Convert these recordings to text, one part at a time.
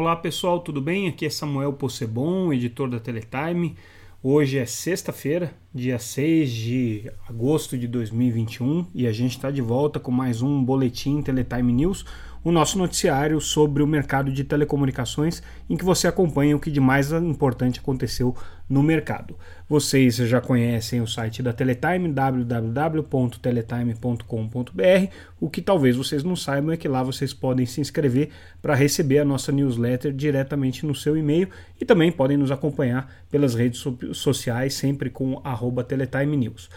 Olá pessoal, tudo bem? Aqui é Samuel Possebon, editor da Teletime. Hoje é sexta-feira, dia 6 de agosto de 2021 e a gente está de volta com mais um Boletim Teletime News, o nosso noticiário sobre o mercado de telecomunicações, em que você acompanha o que de mais importante aconteceu no mercado. Vocês já conhecem o site da Teletime, www.teletime.com.br. O que talvez vocês não saibam é que lá vocês podem se inscrever para receber a nossa newsletter diretamente no seu e-mail e também podem nos acompanhar pelas redes sociais, sempre com Teletime News.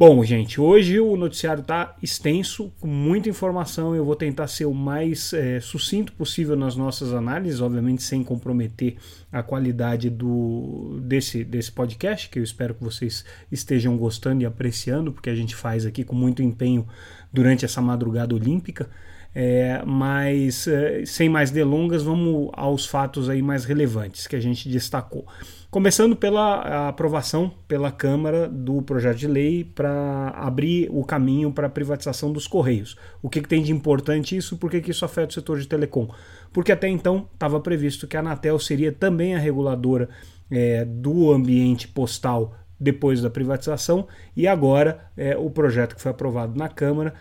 Bom, gente, hoje o noticiário está extenso, com muita informação. Eu vou tentar ser o mais é, sucinto possível nas nossas análises, obviamente sem comprometer a qualidade do, desse, desse podcast, que eu espero que vocês estejam gostando e apreciando, porque a gente faz aqui com muito empenho durante essa madrugada olímpica. É, mas é, sem mais delongas, vamos aos fatos aí mais relevantes que a gente destacou. Começando pela aprovação pela Câmara do projeto de lei para abrir o caminho para a privatização dos Correios. O que, que tem de importante isso? Por que, que isso afeta o setor de telecom? Porque até então estava previsto que a Anatel seria também a reguladora é, do ambiente postal depois da privatização e agora é, o projeto que foi aprovado na Câmara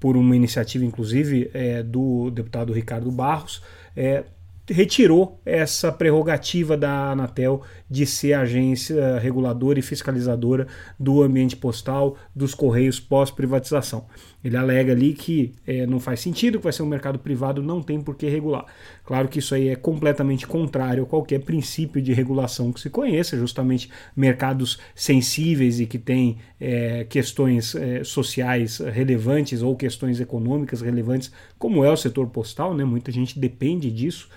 por uma iniciativa inclusive é, do deputado Ricardo Barros é, retirou essa prerrogativa da Anatel de ser agência reguladora e fiscalizadora do ambiente postal dos Correios pós-privatização. Ele alega ali que é, não faz sentido, que vai ser um mercado privado, não tem por que regular. Claro que isso aí é completamente contrário a qualquer princípio de regulação que se conheça, justamente mercados sensíveis e que têm é, questões é, sociais relevantes ou questões econômicas relevantes, como é o setor postal, né? muita gente depende disso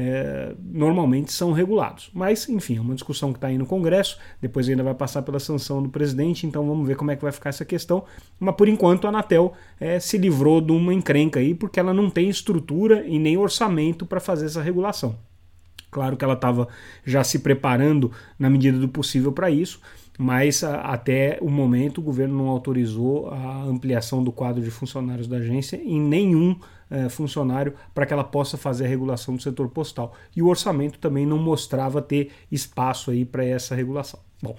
é, normalmente são regulados. Mas, enfim, é uma discussão que está aí no Congresso, depois ainda vai passar pela sanção do presidente, então vamos ver como é que vai ficar essa questão. Mas, por enquanto, a Anatel é, se livrou de uma encrenca aí, porque ela não tem estrutura e nem orçamento para fazer essa regulação. Claro que ela estava já se preparando na medida do possível para isso, mas a, até o momento o governo não autorizou a ampliação do quadro de funcionários da agência em nenhum é, funcionário para que ela possa fazer a regulação do setor postal. E o orçamento também não mostrava ter espaço aí para essa regulação. Bom,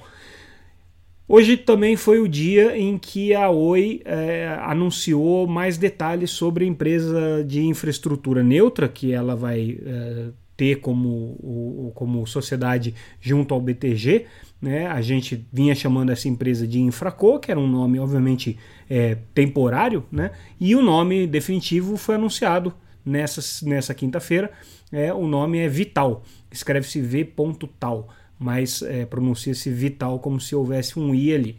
Hoje também foi o dia em que a Oi é, anunciou mais detalhes sobre a empresa de infraestrutura neutra que ela vai é, ter como, como sociedade junto ao BTG. Né? A gente vinha chamando essa empresa de Infraco, que era um nome, obviamente, é, temporário, né? e o nome definitivo foi anunciado nessa, nessa quinta-feira. É, o nome é Vital, escreve-se V.tal, mas é, pronuncia-se Vital como se houvesse um I ali.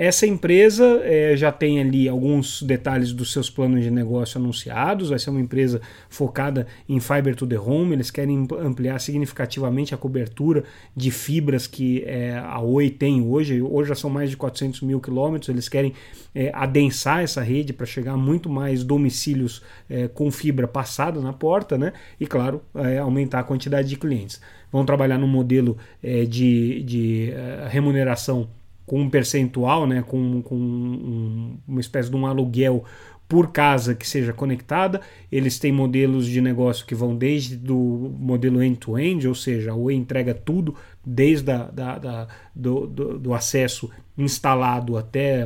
Essa empresa é, já tem ali alguns detalhes dos seus planos de negócio anunciados. Vai ser uma empresa focada em fiber to the home. Eles querem ampliar significativamente a cobertura de fibras que é, a Oi tem hoje. Hoje já são mais de 400 mil quilômetros. Eles querem é, adensar essa rede para chegar a muito mais domicílios é, com fibra passada na porta, né? E claro, é, aumentar a quantidade de clientes. Vão trabalhar no modelo é, de, de remuneração com um percentual, né, com, com um, uma espécie de um aluguel por casa que seja conectada. Eles têm modelos de negócio que vão desde do modelo end-to-end, -end, ou seja, o entrega tudo, desde a, da, da do, do, do, acesso instalado até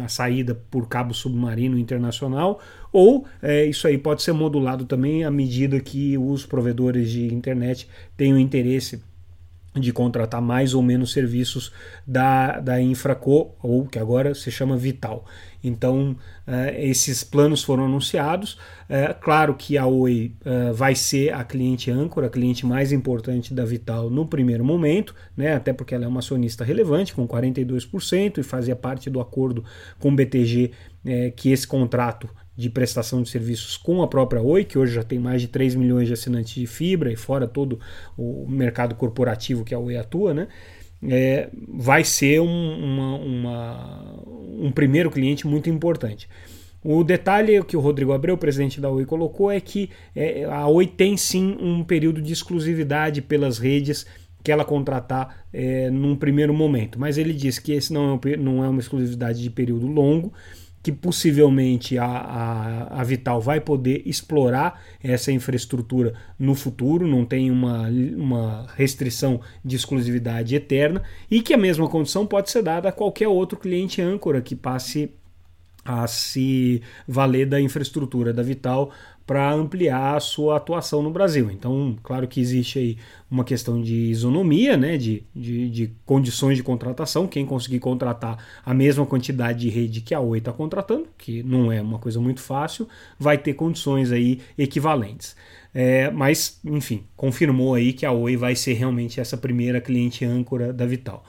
a saída por cabo submarino internacional, ou é, isso aí pode ser modulado também à medida que os provedores de internet tenham interesse de contratar mais ou menos serviços da, da Infraco, ou que agora se chama Vital. Então, uh, esses planos foram anunciados. Uh, claro que a Oi uh, vai ser a cliente âncora, a cliente mais importante da Vital no primeiro momento, né? até porque ela é uma acionista relevante, com 42%, e fazia parte do acordo com o BTG que esse contrato de prestação de serviços com a própria Oi, que hoje já tem mais de 3 milhões de assinantes de fibra e fora todo o mercado corporativo que a Oi atua, né? É, vai ser um, uma, uma, um primeiro cliente muito importante. O detalhe que o Rodrigo Abreu, presidente da Oi, colocou é que é, a Oi tem sim um período de exclusividade pelas redes que ela contratar é, num primeiro momento, mas ele disse que esse não é, não é uma exclusividade de período longo que possivelmente a, a, a, Vital vai poder explorar essa infraestrutura no futuro, não tem uma, uma restrição de exclusividade eterna, e que a mesma condição pode ser dada a qualquer outro cliente âncora que passe a se valer da infraestrutura da Vital para ampliar a sua atuação no Brasil. Então, claro que existe aí uma questão de isonomia, né, de, de, de condições de contratação. Quem conseguir contratar a mesma quantidade de rede que a Oi está contratando, que não é uma coisa muito fácil, vai ter condições aí equivalentes. É, mas, enfim, confirmou aí que a Oi vai ser realmente essa primeira cliente âncora da Vital.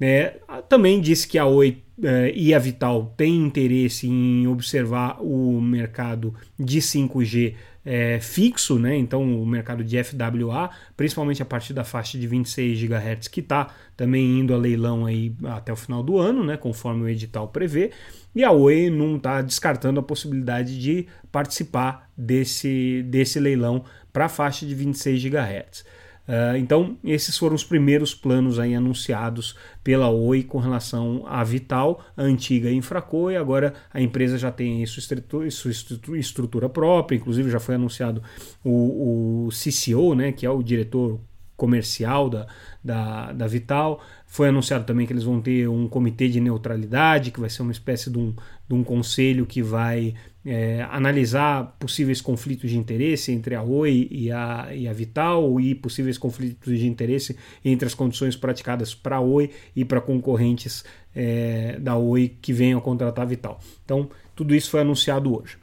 É, também disse que a Oi é, e a Vital têm interesse em observar o mercado de 5G é, fixo, né? então o mercado de FWA, principalmente a partir da faixa de 26 GHz, que está também indo a leilão aí até o final do ano, né? conforme o edital prevê, e a Oi não está descartando a possibilidade de participar desse, desse leilão para a faixa de 26 GHz. Uh, então, esses foram os primeiros planos aí anunciados pela Oi com relação à Vital, a antiga Infraco, e agora a empresa já tem sua estrutura, estrutura própria, inclusive já foi anunciado o, o CCO, né, que é o diretor comercial da, da, da Vital. Foi anunciado também que eles vão ter um comitê de neutralidade, que vai ser uma espécie de um, de um conselho que vai é, analisar possíveis conflitos de interesse entre a Oi e a, e a Vital e possíveis conflitos de interesse entre as condições praticadas para a Oi e para concorrentes é, da Oi que venham contratar a Vital. Então, tudo isso foi anunciado hoje.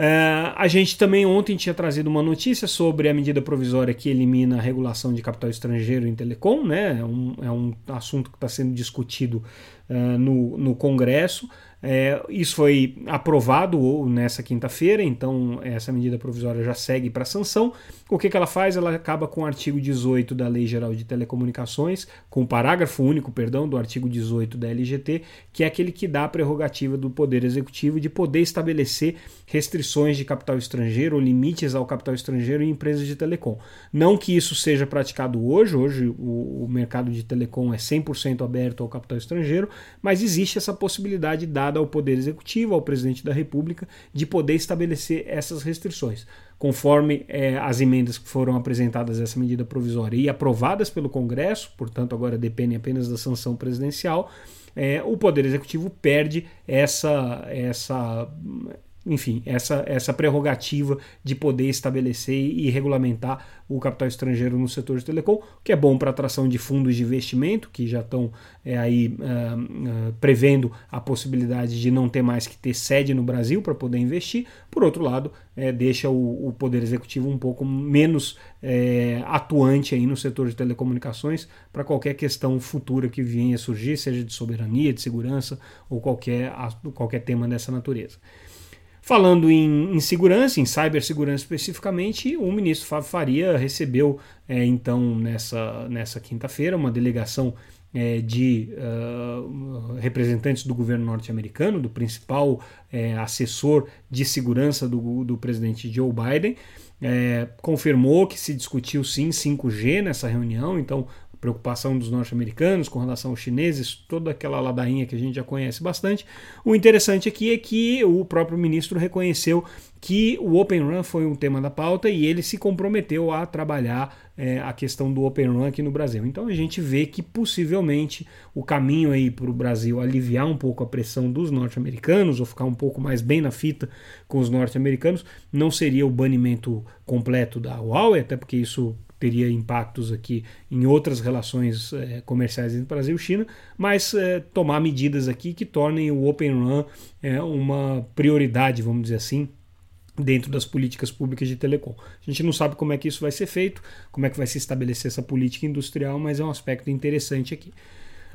É, a gente também ontem tinha trazido uma notícia sobre a medida provisória que elimina a regulação de capital estrangeiro em telecom, né? É um, é um assunto que está sendo discutido uh, no, no Congresso. É, isso foi aprovado nessa quinta-feira, então essa medida provisória já segue para sanção. O que, que ela faz? Ela acaba com o artigo 18 da Lei Geral de Telecomunicações, com o parágrafo único, perdão, do artigo 18 da LGT, que é aquele que dá a prerrogativa do Poder Executivo de poder estabelecer restrições de capital estrangeiro ou limites ao capital estrangeiro em empresas de telecom. Não que isso seja praticado hoje, hoje o, o mercado de telecom é 100% aberto ao capital estrangeiro, mas existe essa possibilidade da dada ao Poder Executivo, ao Presidente da República, de poder estabelecer essas restrições. Conforme é, as emendas que foram apresentadas a essa medida provisória e aprovadas pelo Congresso, portanto, agora dependem apenas da sanção presidencial, é, o Poder Executivo perde essa, essa enfim, essa, essa prerrogativa de poder estabelecer e regulamentar o capital estrangeiro no setor de telecom, que é bom para atração de fundos de investimento, que já estão é, aí uh, uh, prevendo a possibilidade de não ter mais que ter sede no Brasil para poder investir. Por outro lado, é, deixa o, o, Poder Executivo um pouco menos é, atuante aí no setor de telecomunicações para qualquer questão futura que venha a surgir, seja de soberania, de segurança ou qualquer, qualquer tema dessa natureza. Falando em, em, segurança, em cibersegurança especificamente, o ministro Fábio Faria recebeu, é, então, nessa, nessa quinta-feira, uma delegação é, de uh, representantes do governo norte-americano, do principal é, assessor de segurança do, do presidente Joe Biden. É, confirmou que se discutiu sim 5G nessa reunião, então preocupação dos norte-americanos com relação aos chineses, toda aquela ladainha que a gente já conhece bastante. O interessante aqui é que o próprio ministro reconheceu que o Open Run foi um tema da pauta e ele se comprometeu a trabalhar é, a questão do Open Run aqui no Brasil. Então a gente vê que possivelmente o caminho aí para o Brasil aliviar um pouco a pressão dos norte-americanos ou ficar um pouco mais bem na fita com os norte-americanos não seria o banimento completo da Huawei, até porque isso teria impactos aqui em outras relações é, comerciais entre Brasil e China, mas é, tomar medidas aqui que tornem o Open Run é, uma prioridade, vamos dizer assim, dentro das políticas públicas de telecom. A gente não sabe como é que isso vai ser feito, como é que vai se estabelecer essa política industrial, mas é um aspecto interessante aqui.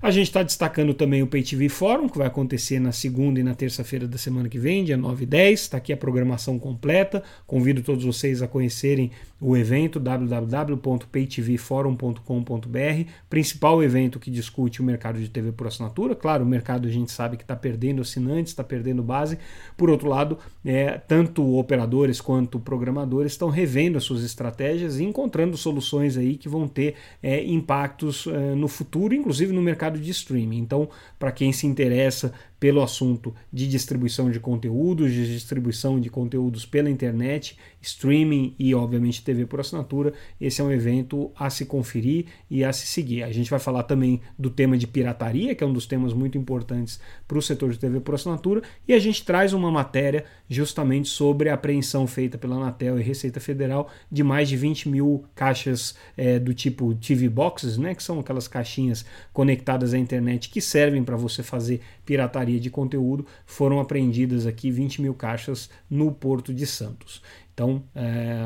A gente está destacando também o PayTV Forum, que vai acontecer na segunda e na terça-feira da semana que vem, dia 9 e 10. Está aqui a programação completa. Convido todos vocês a conhecerem o evento www.paytvforum.com.br, principal evento que discute o mercado de TV por assinatura. Claro, o mercado a gente sabe que está perdendo assinantes, está perdendo base. Por outro lado, é, tanto operadores quanto programadores estão revendo as suas estratégias e encontrando soluções aí que vão ter é, impactos é, no futuro, inclusive no mercado mercado de streaming. Então, para quem se interessa pelo assunto de distribuição de conteúdos, de distribuição de conteúdos pela internet, streaming e, obviamente, TV por assinatura. Esse é um evento a se conferir e a se seguir. A gente vai falar também do tema de pirataria, que é um dos temas muito importantes para o setor de TV por assinatura, e a gente traz uma matéria justamente sobre a apreensão feita pela Anatel e Receita Federal de mais de 20 mil caixas é, do tipo TV Boxes, né, que são aquelas caixinhas conectadas à internet que servem para você fazer pirataria de conteúdo. Foram apreendidas aqui 20 mil caixas no Porto de Santos. Então, é,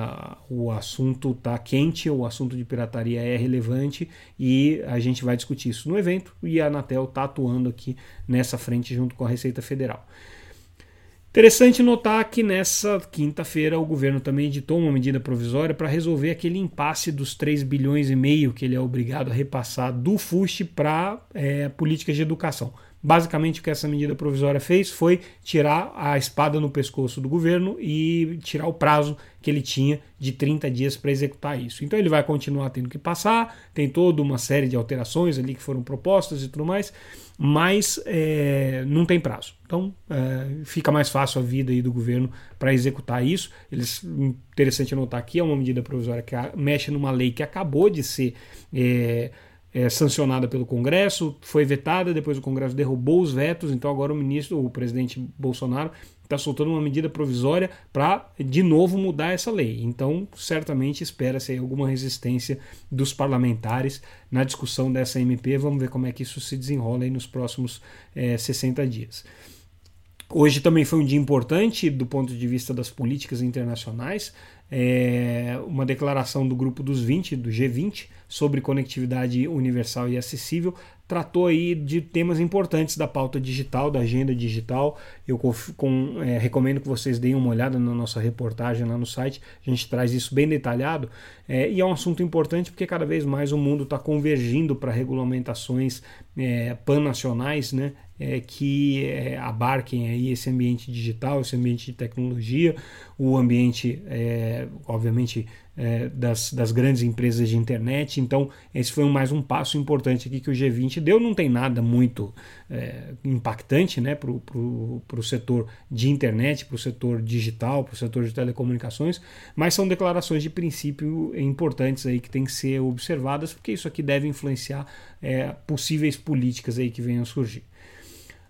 o assunto está quente, o assunto de pirataria é relevante e a gente vai discutir isso no evento e a Anatel está atuando aqui nessa frente junto com a Receita Federal. Interessante notar que nessa quinta-feira o governo também editou uma medida provisória para resolver aquele impasse dos 3 bilhões e meio que ele é obrigado a repassar do FUST para é, políticas de educação. Basicamente, o que essa medida provisória fez foi tirar a espada no pescoço do governo e tirar o prazo que ele tinha de 30 dias para executar isso. Então, ele vai continuar tendo que passar, tem toda uma série de alterações ali que foram propostas e tudo mais, mas é, não tem prazo. Então, é, fica mais fácil a vida aí do governo para executar isso. Eles, interessante notar que é uma medida provisória que mexe numa lei que acabou de ser. É, é, sancionada pelo Congresso, foi vetada, depois o Congresso derrubou os vetos, então agora o ministro, o presidente Bolsonaro, está soltando uma medida provisória para de novo mudar essa lei. Então, certamente espera-se alguma resistência dos parlamentares na discussão dessa MP. Vamos ver como é que isso se desenrola nos próximos é, 60 dias. Hoje também foi um dia importante do ponto de vista das políticas internacionais é, uma declaração do grupo dos 20, do G20, sobre conectividade universal e acessível, tratou aí de temas importantes da pauta digital, da agenda digital. Eu com, é, recomendo que vocês deem uma olhada na nossa reportagem lá no site, a gente traz isso bem detalhado. É, e é um assunto importante porque cada vez mais o mundo está convergindo para regulamentações é, pan-nacionais, né? é, que é, abarquem aí esse ambiente digital, esse ambiente de tecnologia, o ambiente, é, obviamente, é, das, das grandes empresas de internet. Então, esse foi mais um passo importante aqui que o G20 deu. Não tem nada muito é, impactante né, para o setor de internet, para o setor digital, para o setor de telecomunicações, mas são declarações de princípio importantes aí que têm que ser observadas, porque isso aqui deve influenciar é, possíveis políticas aí que venham a surgir.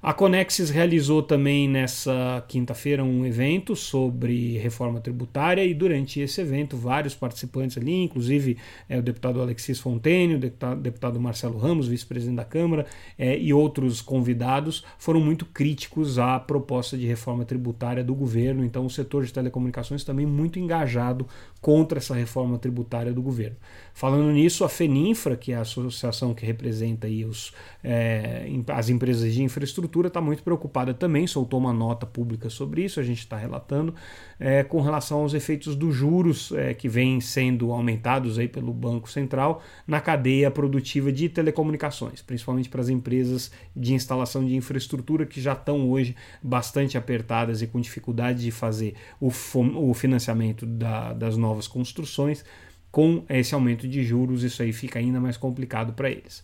A Conexis realizou também nessa quinta-feira um evento sobre reforma tributária e durante esse evento vários participantes ali, inclusive é, o deputado Alexis Fontaine, o deputado, deputado Marcelo Ramos, vice-presidente da Câmara, é, e outros convidados foram muito críticos à proposta de reforma tributária do governo. Então o setor de telecomunicações também muito engajado contra essa reforma tributária do governo. Falando nisso, a FENINFRA, que é a associação que representa aí os, é, as empresas de infraestrutura, está muito preocupada também, soltou uma nota pública sobre isso, a gente está relatando, é, com relação aos efeitos dos juros é, que vêm sendo aumentados aí pelo Banco Central na cadeia produtiva de telecomunicações, principalmente para as empresas de instalação de infraestrutura que já estão hoje bastante apertadas e com dificuldade de fazer o, o financiamento da, das novas construções com esse aumento de juros, isso aí fica ainda mais complicado para eles.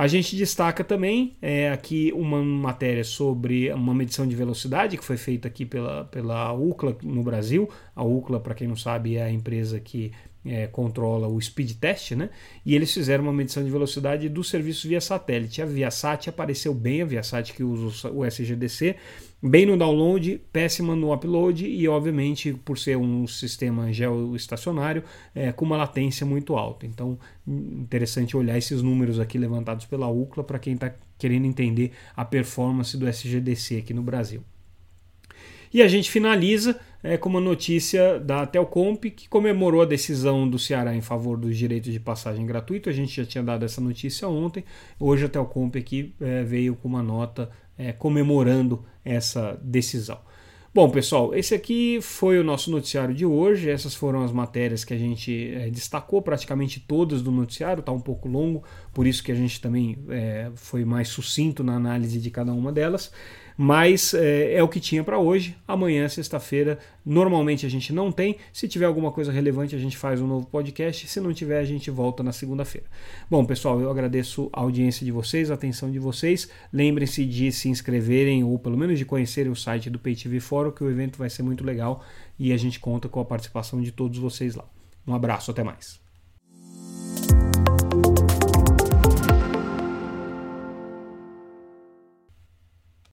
A gente destaca também é, aqui uma matéria sobre uma medição de velocidade que foi feita aqui pela, pela UCLA no Brasil. A UCLA, para quem não sabe, é a empresa que é, controla o speed test, né? E eles fizeram uma medição de velocidade do serviço via satélite. A Viasat apareceu bem, a Viasat que usa o SGDC, bem no download, péssima no upload e, obviamente, por ser um sistema geoestacionário, é, com uma latência muito alta. Então, interessante olhar esses números aqui levantados pela UCLA para quem está querendo entender a performance do SGDC aqui no Brasil. E a gente finaliza é, com uma notícia da Telcomp, que comemorou a decisão do Ceará em favor dos direitos de passagem gratuito. A gente já tinha dado essa notícia ontem. Hoje a Telcomp aqui é, veio com uma nota é, comemorando essa decisão. Bom, pessoal, esse aqui foi o nosso noticiário de hoje. Essas foram as matérias que a gente é, destacou, praticamente todas do noticiário, está um pouco longo, por isso que a gente também é, foi mais sucinto na análise de cada uma delas. Mas é, é o que tinha para hoje. Amanhã, sexta-feira, normalmente a gente não tem. Se tiver alguma coisa relevante, a gente faz um novo podcast. Se não tiver, a gente volta na segunda-feira. Bom, pessoal, eu agradeço a audiência de vocês, a atenção de vocês. Lembrem-se de se inscreverem ou pelo menos de conhecerem o site do PayTV Fórum, que o evento vai ser muito legal e a gente conta com a participação de todos vocês lá. Um abraço, até mais.